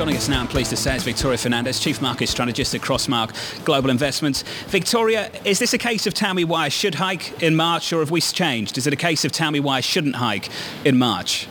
Joining us now, I'm pleased to say, is Victoria Fernandez, Chief Market Strategist at Crossmark Global Investments. Victoria, is this a case of tell me why I should hike in March, or have we changed? Is it a case of tell me why I shouldn't hike in March?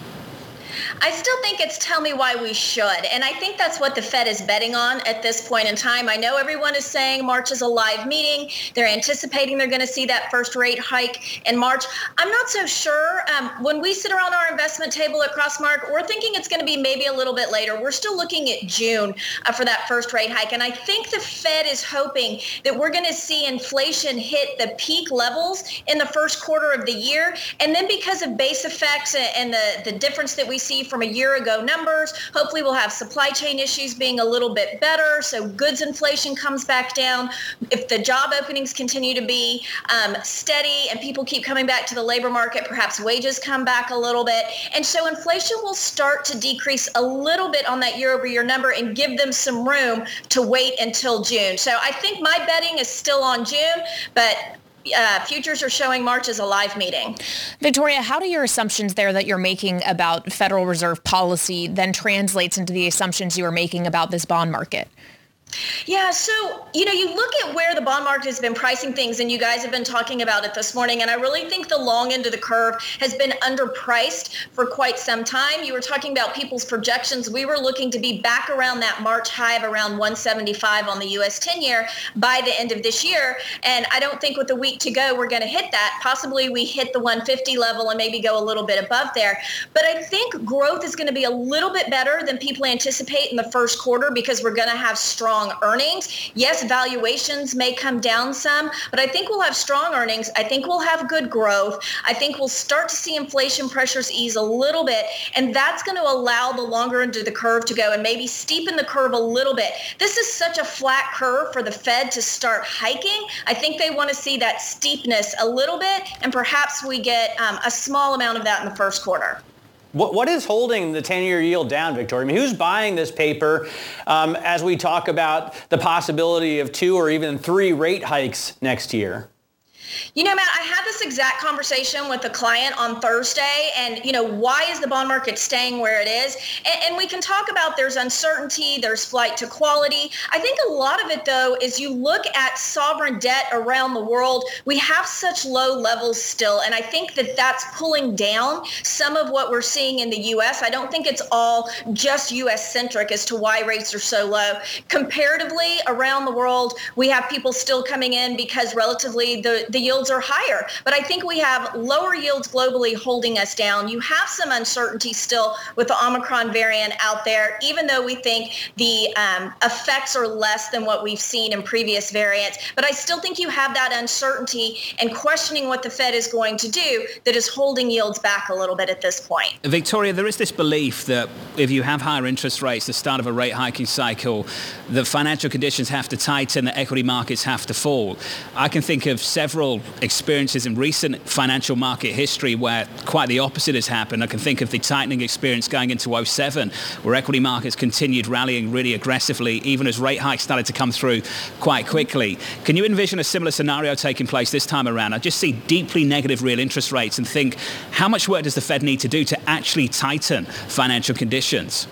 I still think it's tell me why we should. And I think that's what the Fed is betting on at this point in time. I know everyone is saying March is a live meeting. They're anticipating they're going to see that first rate hike in March. I'm not so sure. Um, when we sit around our investment table at Crossmark, we're thinking it's going to be maybe a little bit later. We're still looking at June uh, for that first rate hike. And I think the Fed is hoping that we're going to see inflation hit the peak levels in the first quarter of the year. And then because of base effects and the, the difference that we see from a year ago numbers. Hopefully we'll have supply chain issues being a little bit better. So goods inflation comes back down. If the job openings continue to be um, steady and people keep coming back to the labor market, perhaps wages come back a little bit. And so inflation will start to decrease a little bit on that year over year number and give them some room to wait until June. So I think my betting is still on June, but uh, futures are showing March as a live meeting. Victoria, how do your assumptions there that you're making about Federal Reserve policy then translates into the assumptions you are making about this bond market? Yeah, so you know, you look at where the bond market has been pricing things, and you guys have been talking about it this morning, and I really think the long end of the curve has been underpriced for quite some time. You were talking about people's projections. We were looking to be back around that March high of around 175 on the U.S. 10-year by the end of this year, and I don't think with a week to go we're going to hit that. Possibly we hit the 150 level and maybe go a little bit above there, but I think growth is going to be a little bit better than people anticipate in the first quarter because we're going to have strong strong earnings. Yes, valuations may come down some, but I think we'll have strong earnings. I think we'll have good growth. I think we'll start to see inflation pressures ease a little bit, and that's going to allow the longer end of the curve to go and maybe steepen the curve a little bit. This is such a flat curve for the Fed to start hiking. I think they want to see that steepness a little bit, and perhaps we get um, a small amount of that in the first quarter. What, what is holding the 10-year yield down, Victoria? I mean, who's buying this paper um, as we talk about the possibility of two or even three rate hikes next year? You know, Matt, I had this exact conversation with a client on Thursday, and you know, why is the bond market staying where it is? And, and, we can talk about there's uncertainty, there's flight to quality. I think a lot of it, though, is you look at sovereign debt around the world. We have such low levels still, and I think that that's pulling down some of what we're seeing in the U.S. I don't think it's all just U.S. centric as to why rates are so low. Comparatively, around the world, we have people still coming in because relatively the the yields are higher. But I think we have lower yields globally holding us down. You have some uncertainty still with the Omicron variant out there, even though we think the um, effects are less than what we've seen in previous variants. But I still think you have that uncertainty and questioning what the Fed is going to do that is holding yields back a little bit at this point. Victoria, there is this belief that if you have higher interest rates, the start of a rate hiking cycle, the financial conditions have to tighten, the equity markets have to fall. I can think of several experiences in recent financial market history where quite the opposite has happened. I can think of the tightening experience going into 07, where equity markets continued rallying really aggressively, even as rate hikes started to come through quite quickly. Can you envision a similar scenario taking place this time around? I just see deeply negative real interest rates and think, how much work does the Fed need to do to actually tighten financial conditions?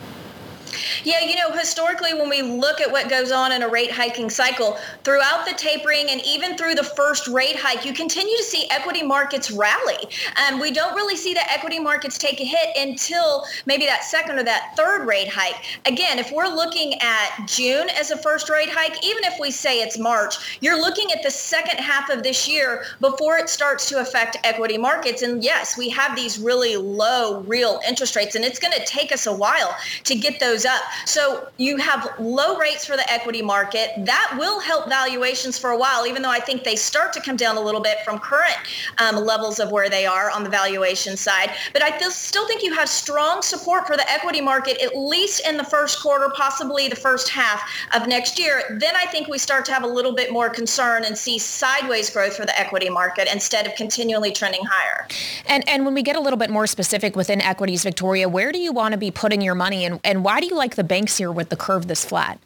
Yeah, you know, historically, when we look at what goes on in a rate hiking cycle, throughout the tapering and even through the first rate hike, you continue to see equity markets rally. And we don't really see the equity markets take a hit until maybe that second or that third rate hike. Again, if we're looking at June as a first rate hike, even if we say it's March, you're looking at the second half of this year before it starts to affect equity markets. And yes, we have these really low real interest rates, and it's going to take us a while to get those up. So you have low rates for the equity market. That will help valuations for a while, even though I think they start to come down a little bit from current um, levels of where they are on the valuation side. But I still think you have strong support for the equity market, at least in the first quarter, possibly the first half of next year. Then I think we start to have a little bit more concern and see sideways growth for the equity market instead of continually trending higher. And and when we get a little bit more specific within equities, Victoria, where do you want to be putting your money and, and why do you like the banks here with the curve this flat?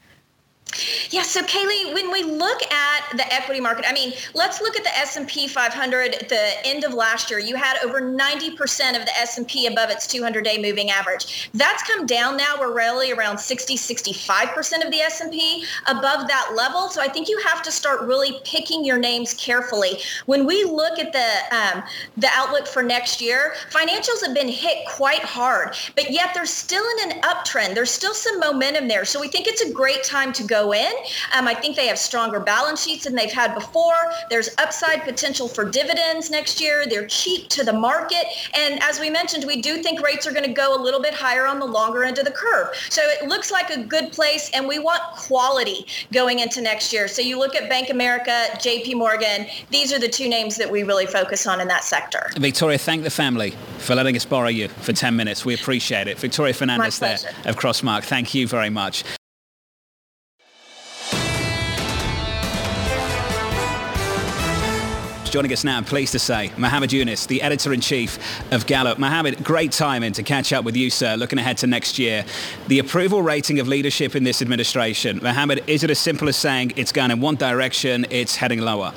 Yeah, so Kailey, when we look at the equity market, I mean, let's look at the S&P 500 at the end of last year. You had over 90% of the S&P above its 200-day moving average. That's come down now. We're really around 60, 65% of the S&P above that level. So I think you have to start really picking your names carefully. When we look at the um, the outlook for next year, financials have been hit quite hard, but yet they're still in an uptrend. There's still some momentum there. So we think it's a great time to go in. Um, I think they have stronger balance sheets than they've had before. There's upside potential for dividends next year. They're cheap to the market. And as we mentioned, we do think rates are going to go a little bit higher on the longer end of the curve. So it looks like a good place, and we want quality going into next year. So you look at Bank America, JP Morgan, these are the two names that we really focus on in that sector. Victoria, thank the family for letting us borrow you for 10 minutes. We appreciate it. Victoria Fernandez there of Crossmark, thank you very much. Joining us now, I'm pleased to say, Mohamed Younis, the editor-in-chief of Gallup. Mohamed, great timing to catch up with you, sir, looking ahead to next year. The approval rating of leadership in this administration, Mohamed, is it as simple as saying it's gone in one direction, it's heading lower?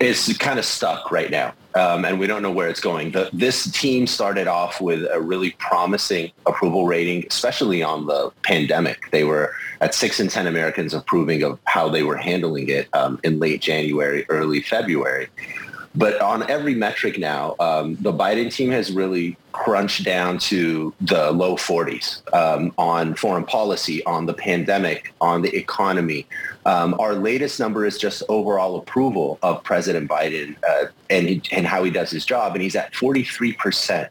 It's kind of stuck right now um, and we don't know where it's going. The, this team started off with a really promising approval rating, especially on the pandemic. They were at six in 10 Americans approving of how they were handling it um, in late January, early February. But on every metric now, um, the Biden team has really crunched down to the low 40s um, on foreign policy, on the pandemic, on the economy. Um, our latest number is just overall approval of President Biden uh, and, and how he does his job, and he's at 43%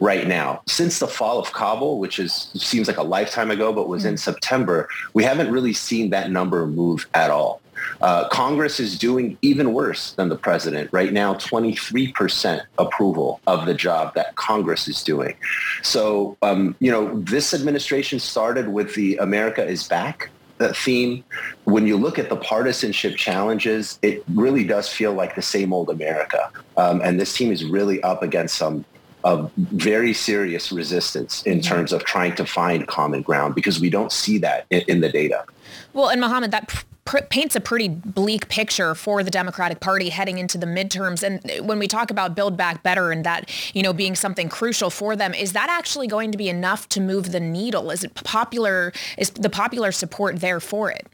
right now. Since the fall of Kabul, which is seems like a lifetime ago, but was in mm. September, we haven't really seen that number move at all. Uh, Congress is doing even worse than the president. Right now, 23% approval of the job that Congress is doing. So, um, you know, this administration started with the America is back theme. When you look at the partisanship challenges, it really does feel like the same old America. Um, and this team is really up against some of very serious resistance in mm-hmm. terms of trying to find common ground because we don't see that in, in the data. Well, and Mohamed, that pr- paints a pretty bleak picture for the Democratic Party heading into the midterms. And when we talk about Build Back Better and that, you know, being something crucial for them, is that actually going to be enough to move the needle? Is it popular? Is the popular support there for it?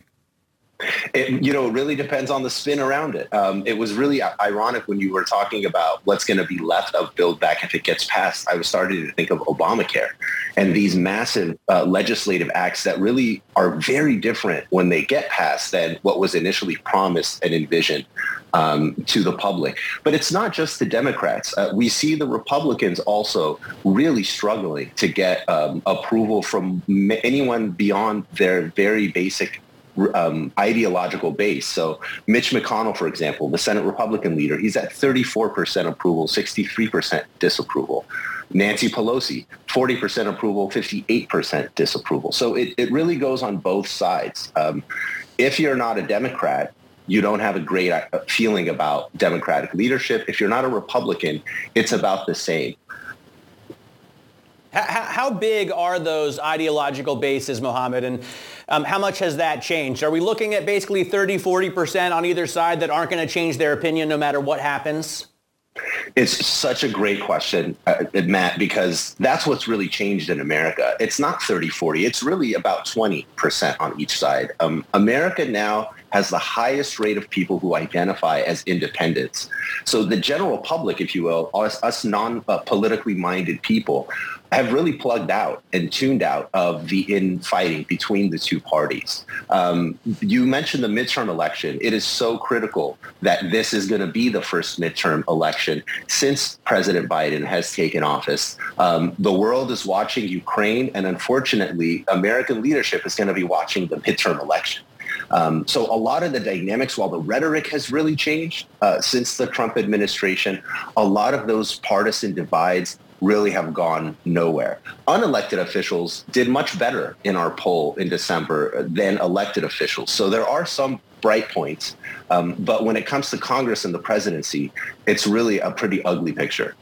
It, you know, it really depends on the spin around it. Um, it was really ironic when you were talking about what's going to be left of Build Back if it gets passed. I was starting to think of Obamacare and these massive uh, legislative acts that really are very different when they get passed than what was initially promised and envisioned um, to the public. But it's not just the Democrats. Uh, we see the Republicans also really struggling to get um, approval from anyone beyond their very basic um, ideological base. So Mitch McConnell, for example, the Senate Republican leader, he's at 34% approval, 63% disapproval. Nancy Pelosi, 40% approval, 58% disapproval. So it, it really goes on both sides. Um, if you're not a Democrat, you don't have a great uh, feeling about Democratic leadership. If you're not a Republican, it's about the same. How, how big are those ideological bases, Mohamed? And um, how much has that changed? Are we looking at basically 30, 40% on either side that aren't going to change their opinion no matter what happens? It's such a great question, uh, Matt, because that's what's really changed in America. It's not 30, 40. It's really about 20% on each side. Um, America now has the highest rate of people who identify as independents. So the general public, if you will, us, us non-politically minded people, have really plugged out and tuned out of the infighting between the two parties. Um, you mentioned the midterm election. It is so critical that this is going to be the first midterm election since President Biden has taken office. Um, the world is watching Ukraine, and unfortunately, American leadership is going to be watching the midterm election. Um, so a lot of the dynamics, while the rhetoric has really changed uh, since the Trump administration, a lot of those partisan divides really have gone nowhere. Unelected officials did much better in our poll in December than elected officials. So there are some bright points. Um, but when it comes to Congress and the presidency, it's really a pretty ugly picture.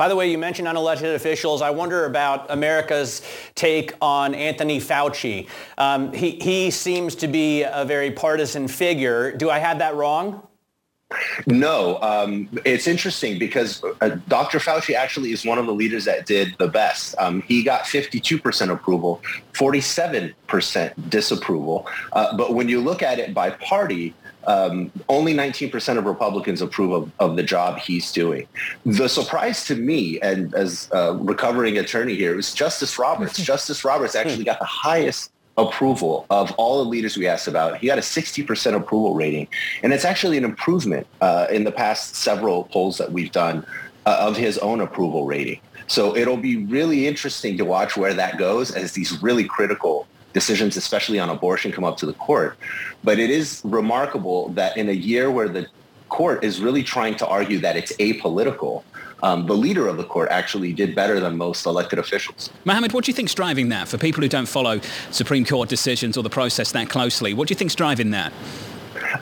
By the way, you mentioned unelected officials. I wonder about America's take on Anthony Fauci. Um, he, he seems to be a very partisan figure. Do I have that wrong? No, um, it's interesting because uh, Dr. Fauci actually is one of the leaders that did the best. Um, he got 52% approval, 47% disapproval. Uh, but when you look at it by party, um, only 19% of Republicans approve of, of, the job he's doing. The surprise to me, and as a recovering attorney here, is Justice Roberts. Justice Roberts actually got the highest approval of all the leaders we asked about. He got a 60% approval rating. And it's actually an improvement uh, in the past several polls that we've done uh, of his own approval rating. So it'll be really interesting to watch where that goes as these really critical decisions, especially on abortion, come up to the court. But it is remarkable that in a year where the court is really trying to argue that it's apolitical, um, the leader of the court actually did better than most elected officials. Mohamed, what do you think's driving that? For people who don't follow Supreme Court decisions or the process that closely, what do you think's driving that?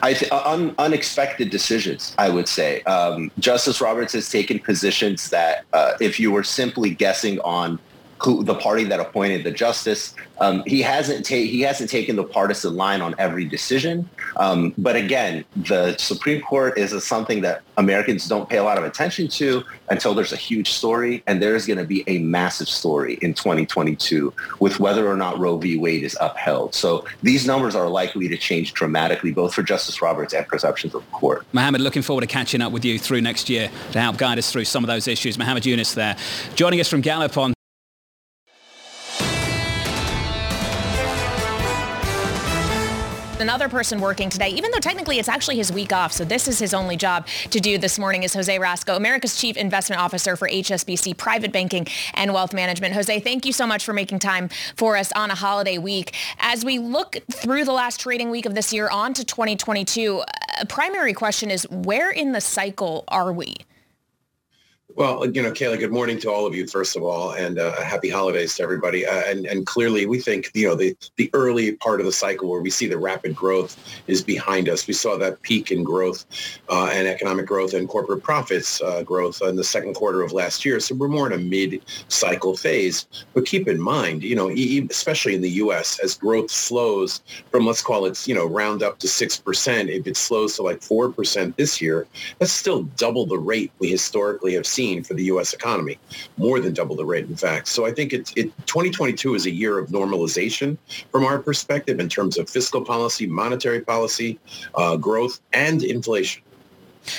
I th- un- unexpected decisions, I would say. Um, Justice Roberts has taken positions that, uh, if you were simply guessing on who the party that appointed the justice. Um, he hasn't ta- he hasn't taken the partisan line on every decision. Um, but again, the Supreme Court is a, something that Americans don't pay a lot of attention to until there's a huge story, and there is going to be a massive story in 2022 with whether or not Roe v. Wade is upheld. So these numbers are likely to change dramatically, both for Justice Roberts and perceptions of the court. Mohamed, looking forward to catching up with you through next year to help guide us through some of those issues. Mohamed Younis there, joining us from Gallup on Another person working today, even though technically it's actually his week off, so this is his only job to do this morning, is Jose Rasco, America's Chief Investment Officer for HSBC Private Banking and Wealth Management. Jose, thank you so much for making time for us on a holiday week. As we look through the last trading week of this year on to 2022, a primary question is where in the cycle are we? Well, you know, Kayla, good morning to all of you, first of all, and uh, happy holidays to everybody. Uh, and, and clearly, we think, you know, the, the early part of the cycle where we see the rapid growth is behind us. We saw that peak in growth uh, and economic growth and corporate profits uh, growth in the second quarter of last year. So we're more in a mid-cycle phase. But keep in mind, you know, especially in the U.S., as growth slows from, let's call it, you know, round up to 6%, if it slows to like 4% this year, that's still double the rate we historically have seen for the U.S. economy, more than double the rate, in fact. So I think it, it 2022 is a year of normalization from our perspective in terms of fiscal policy, monetary policy, uh, growth, and inflation.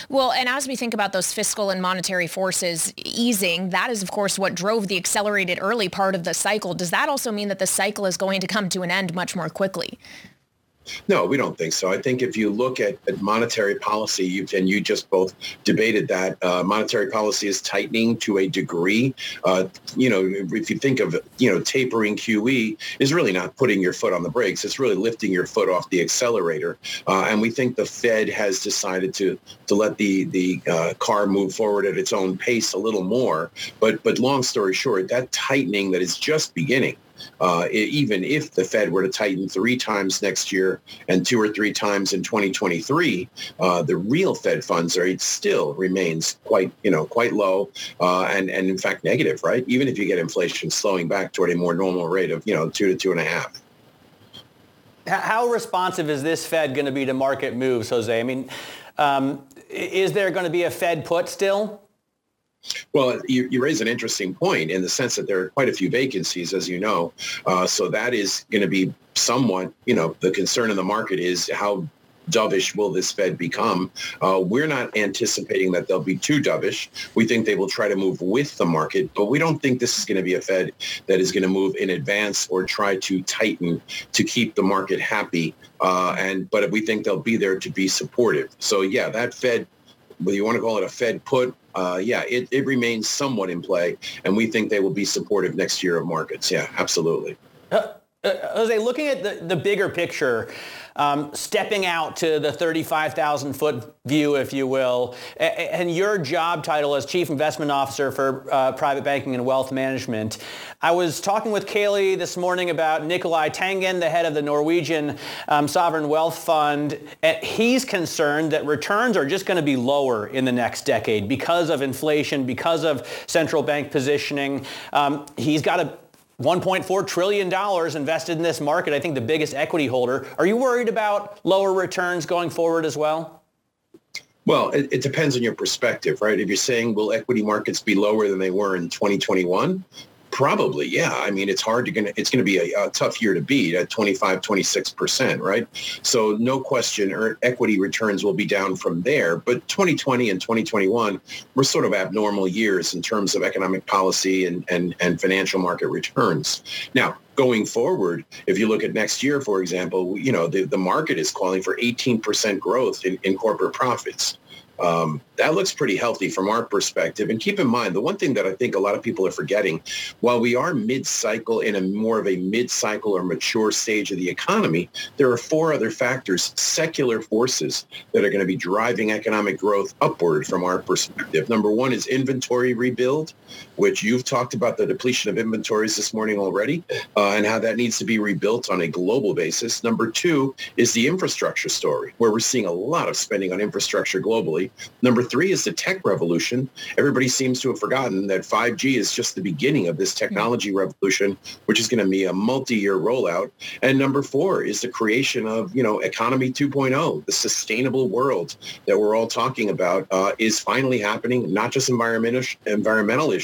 Well, and as we think about those fiscal and monetary forces easing, that is, of course, what drove the accelerated early part of the cycle. Does that also mean that the cycle is going to come to an end much more quickly? No, we don't think so. I think if you look at, at monetary policy, you, and you just both debated that, uh, monetary policy is tightening to a degree. Uh, you know, if you think of, you know, tapering QE is really not putting your foot on the brakes. It's really lifting your foot off the accelerator. Uh, and we think the Fed has decided to to let the the uh, car move forward at its own pace a little more. But but long story short, that tightening that is just beginning uh, even if the Fed were to tighten three times next year and two or three times in 2023, uh, the real Fed funds rate still remains quite, you know, quite low uh, and, and in fact negative, right? Even if you get inflation slowing back toward a more normal rate of, you know, two to two and a half. How responsive is this Fed going to be to market moves, Jose? I mean, um, is there going to be a Fed put still? Well, you, you, raise an interesting point in the sense that there are quite a few vacancies, as you know. Uh, so that is going to be somewhat, you know, the concern in the market is how dovish will this Fed become? Uh, we're not anticipating that they'll be too dovish. We think they will try to move with the market, but we don't think this is going to be a Fed that is going to move in advance or try to tighten to keep the market happy. Uh, and but we think they'll be there to be supportive. So yeah, that Fed whether you want to call it a Fed put, uh, yeah, it, it remains somewhat in play, and we think they will be supportive next year of markets. Yeah, absolutely. Uh, uh, Jose, looking at the, the bigger picture, um, stepping out to the 35,000 foot view, if you will, and your job title as Chief Investment Officer for uh, Private Banking and Wealth Management. I was talking with Kailey this morning about Nikolai Tangen, the head of the Norwegian um, Sovereign Wealth Fund. And he's concerned that returns are just going to be lower in the next decade because of inflation, because of central bank positioning. Um, he's got a $1.4 trillion invested in this market, I think the biggest equity holder. Are you worried about lower returns going forward as well? Well, it, it, depends on your perspective, right? If you're saying will equity markets be lower than they were in 2021, Probably, yeah. I mean, it's hard to gonna it's going to be a, a, tough year to beat at 25, 26 percent, right? So no question, er, equity returns will be down from there. But 2020 and 2021 were sort of abnormal years in terms of economic policy and and and financial market returns. Now, going forward, if you look at next year, for example, you know, the, the market is calling for 18% growth in, in corporate profits. Um, that looks pretty healthy from our perspective. And keep in mind, the one thing that I think a lot of people are forgetting, while we are mid-cycle in a more of a mid-cycle or mature stage of the economy, there are four other factors, secular forces that are going to be driving economic growth upward from our perspective. Number one is inventory rebuild, which you've talked about the depletion of inventories this morning already uh, and how that needs to be rebuilt on a global basis. Number two is the infrastructure story, where we're seeing a lot of spending on infrastructure globally. Number three is the tech revolution. Everybody seems to have forgotten that 5G is just the beginning of this technology revolution, which is going to be a multi-year rollout. And number four is the creation of, you know, economy 2.0, the sustainable world that we're all talking about uh, is finally happening, not just environmental, environmental issues,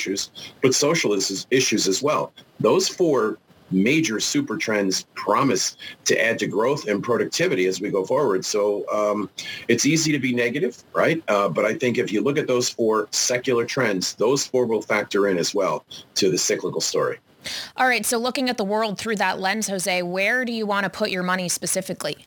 but social issues as well. Those four major super trends promise to add to growth and productivity as we go forward. So um, it's easy to be negative, right? Uh, but I think if you look at those four secular trends, those four will factor in as well to the cyclical story. All right. So looking at the world through that lens, Jose, where do you want to put your money specifically?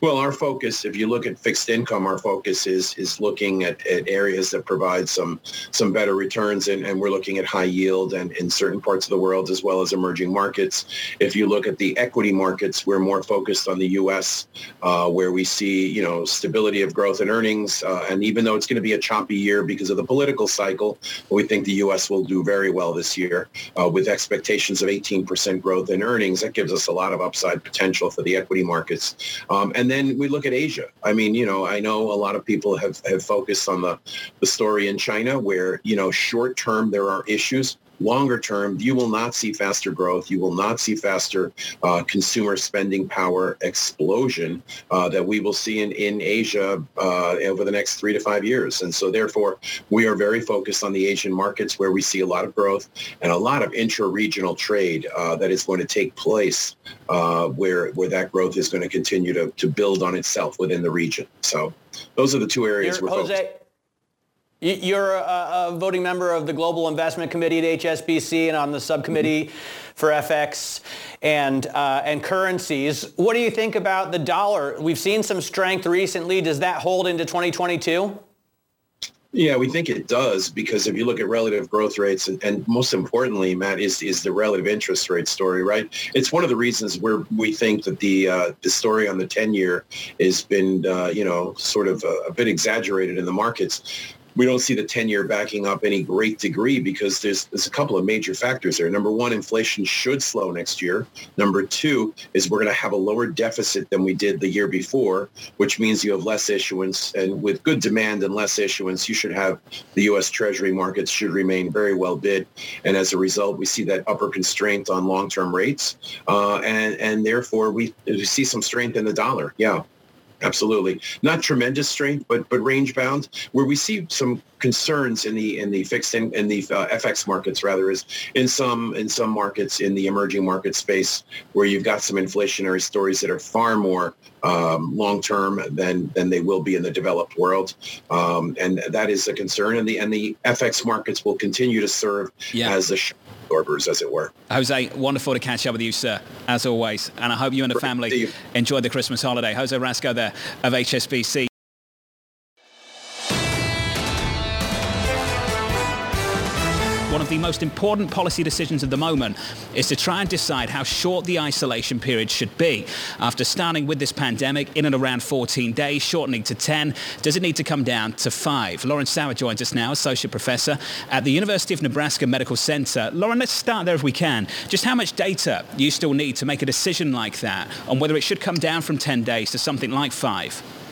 Well, our focus, if you look at fixed income, our focus is is looking at, at areas that provide some some better returns, and, and we're looking at high yield and in certain parts of the world as well as emerging markets. If you look at the equity markets, we're more focused on the U.S., uh, where we see you know stability of growth and earnings, uh, and even though it's going to be a choppy year because of the political cycle, we think the U.S. will do very well this year uh, with expectations of 18% growth in earnings. That gives us a lot of upside potential for the equity markets, um, and and then we look at Asia. I mean, you know, I know a lot of people have, have focused on the, the story in China where, you know, short term there are issues longer term, you will not see faster growth. You will not see faster uh, consumer spending power explosion uh, that we will see in, in Asia uh, over the next three to five years. And so therefore, we are very focused on the Asian markets where we see a lot of growth and a lot of intra-regional trade uh, that is going to take place uh, where, where that growth is going to continue to, to build on itself within the region. So those are the two areas Here, we're Jose, focused you're a, a, voting member of the Global Investment Committee at HSBC and on the subcommittee mm-hmm. for FX and, uh, and currencies. What do you think about the dollar? We've seen some strength recently. Does that hold into 2022? Yeah, we think it does because if you look at relative growth rates and, and, most importantly, Matt, is is the relative interest rate story, right? It's one of the reasons where we think that the uh, the story on the 10 year has been, uh, you know, sort of a, a bit exaggerated in the markets we don't see the 10 year backing up any great degree because there's there's a couple of major factors there. Number one, inflation should slow next year. Number two is we're going to have a lower deficit than we did the year before, which means you have less issuance. And with good demand and less issuance, you should have the U.S. Treasury markets should remain very well bid. And as a result, we see that upper constraint on long-term rates. Uh, and, and therefore, we, we see some strength in the dollar. Yeah. Absolutely. Not tremendous strength, but but range bound. Where we see some concerns in the in the fixed in, in the uh, FX markets rather is in some in some markets in the emerging market space where you've got some inflationary stories that are far more um, long term than than they will be in the developed world, um, and that is a concern. And the and the FX markets will continue to serve yeah. as the absorbers, as it were. Jose, wonderful to catch up with you, sir, as always. And I hope you and the family enjoy the Christmas holiday. Jose Rasco there of HSBC. The most important policy decisions at the moment is to try and decide how short the isolation period should be. After starting with this pandemic in and around 14 days, shortening to 10, does it need to come down to 5? Lauren Sauer joins us now, Associate Professor at the University of Nebraska Medical Center. Lauren, let's start there if we can. Just how much data you still need to make a decision like that on whether it should come down from 10 days to something like 5?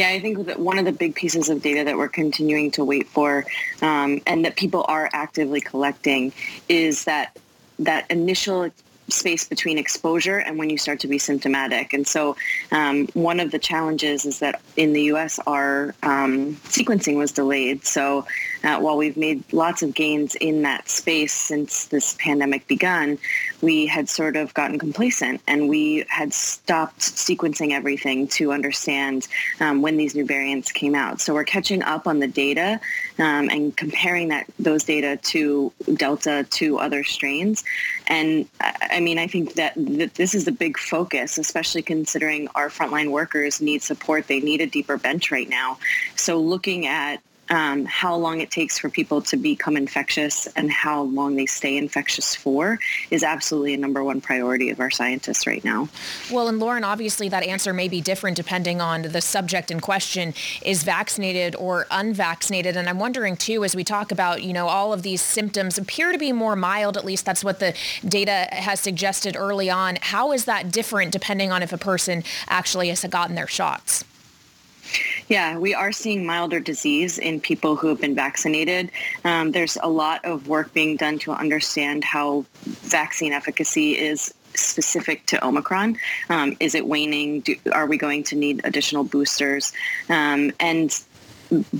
Yeah, I think that one of the big pieces of data that we're continuing to wait for um, and that people are actively collecting is that that initial space between exposure and when you start to be symptomatic. And so um, one of the challenges is that in the U.S. our um, sequencing was delayed. So while we've made lots of gains in that space since this pandemic begun, we had sort of gotten complacent and we had stopped sequencing everything to understand um, when these new variants came out. So we're catching up on the data um, and comparing that those data to Delta to other strains. And I mean, I think that, that this is a big focus, especially considering our frontline workers need support. They need a deeper bench right now. So looking at um, how long it takes for people to become infectious and how long they stay infectious for is absolutely a number one priority of our scientists right now. Well, and Lauren, obviously that answer may be different depending on the subject in question is vaccinated or unvaccinated. And I'm wondering too, as we talk about, you know, all of these symptoms appear to be more mild, at least that's what the data has suggested early on. How is that different depending on if a person actually has gotten their shots? Yeah, we are seeing milder disease in people who have been vaccinated. Um, there's a lot of work being done to understand how vaccine efficacy is specific to Omicron. Um, is it waning? Do, are we going to need additional boosters? Um, and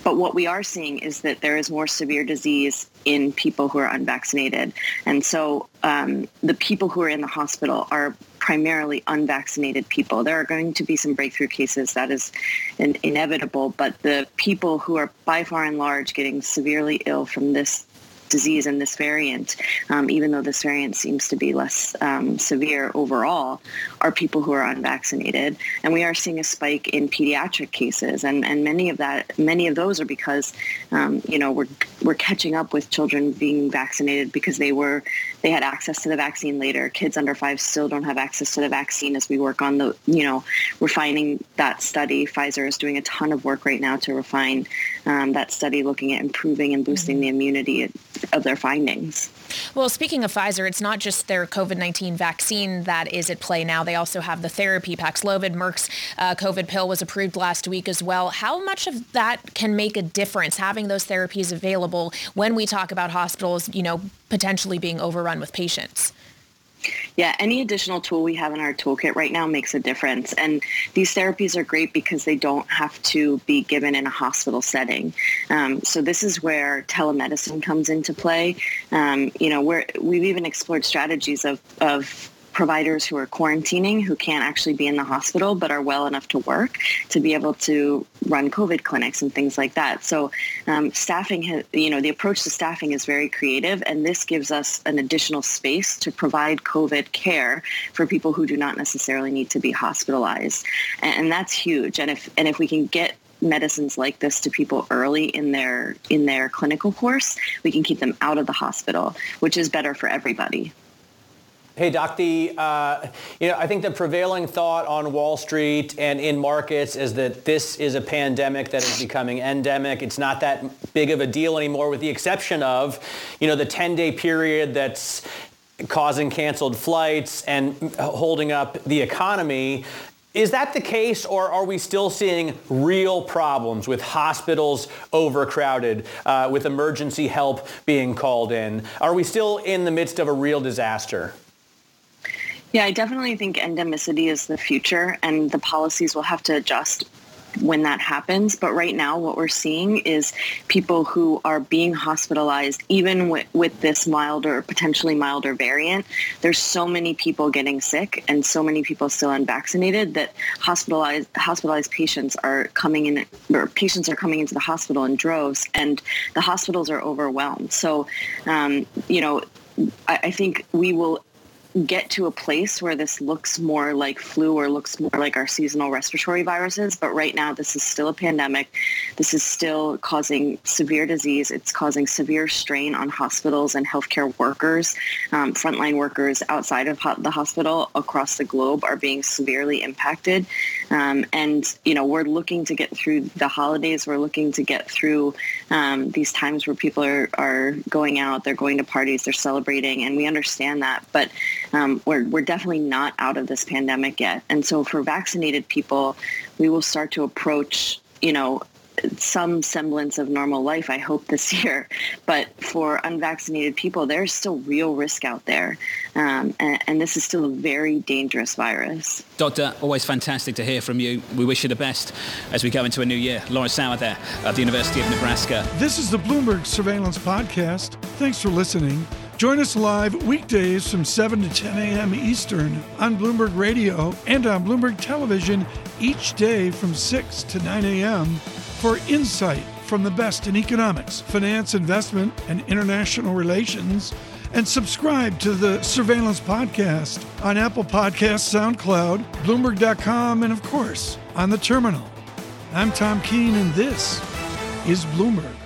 but what we are seeing is that there is more severe disease in people who are unvaccinated. And so um, the people who are in the hospital are primarily unvaccinated people. There are going to be some breakthrough cases, that is in- inevitable, but the people who are by far and large getting severely ill from this disease and this variant, um, even though this variant seems to be less um, severe overall, are people who are unvaccinated. And we are seeing a spike in pediatric cases, and, and many of that, many of those are because, um, you know, we're we're catching up with children being vaccinated because they were they had access to the vaccine later. Kids under five still don't have access to the vaccine as we work on the, you know, refining that study. Pfizer is doing a ton of work right now to refine um, that study, looking at improving and boosting mm-hmm. the immunity of their findings. Well, speaking of Pfizer, it's not just their COVID-19 vaccine that is at play now. They also have the therapy Paxlovid. Merck's uh, COVID pill was approved last week as well. How much of that can make a difference, having those therapies available when we talk about hospitals, you know, potentially being overrun with patients? Yeah, any additional tool we have in our toolkit right now makes a difference. And these therapies are great because they don't have to be given in a hospital setting. Um, so this is where telemedicine comes into play. Um, you know, we've even explored strategies of, of providers who are quarantining who can't actually be in the hospital but are well enough to work to be able to run COVID clinics and things like that. So um, staffing, has, you know, the approach to staffing is very creative, and this gives us an additional space to provide COVID care for people who do not necessarily need to be hospitalized, and, and that's huge. And if and if we can get medicines like this to people early in their in their clinical course, we can keep them out of the hospital, which is better for everybody. Hey, Doc, the, uh, you know, I think the prevailing thought on Wall Street and in markets is that this is a pandemic that is becoming endemic. It's not that big of a deal anymore, with the exception of, you know, the 10-day period that's causing canceled flights and holding up the economy. Is that the case, or are we still seeing real problems with hospitals overcrowded, uh, with emergency help being called in? Are we still in the midst of a real disaster? Yeah, I definitely think endemicity is the future and the policies will have to adjust when that happens. But right now, what we're seeing is people who are being hospitalized, even with, with this milder, potentially milder variant. There's so many people getting sick and so many people still unvaccinated that hospitalized hospitalized patients are coming in, or patients are coming into the hospital in droves, and the hospitals are overwhelmed. So, um, you know, I, I think we will get to a place where this looks more like flu or looks more like our seasonal respiratory viruses. But right now, this is still a pandemic. This is still causing severe disease. It's causing severe strain on hospitals and healthcare workers. Um, frontline workers outside of ho- the hospital across the globe are being severely impacted. Um, and, you know, we're looking to get through the holidays. We're looking to get through um, these times where people are, are going out, they're going to parties, they're celebrating, and we understand that. But um, we're, we're definitely not out of this pandemic yet. And so for vaccinated people, we will start to approach, you know, some semblance of normal life, I hope, this year. But for unvaccinated people, there's still real risk out there. Um, and, and, this is still a very dangerous virus. Doctor, always fantastic to hear from you. We wish you the best as we go into a new year. Laura Sauer there at the University of Nebraska. This is the Bloomberg Surveillance Podcast. Thanks for listening. Join us live weekdays from 7 to 10 a.m. Eastern on Bloomberg Radio and on Bloomberg Television each day from 6 to 9 a.m. for insight from the best in economics, finance, investment, and international relations. And subscribe to the Surveillance Podcast on Apple Podcasts, SoundCloud, Bloomberg.com, and of course, on the terminal. I'm Tom Keene, and this is Bloomberg.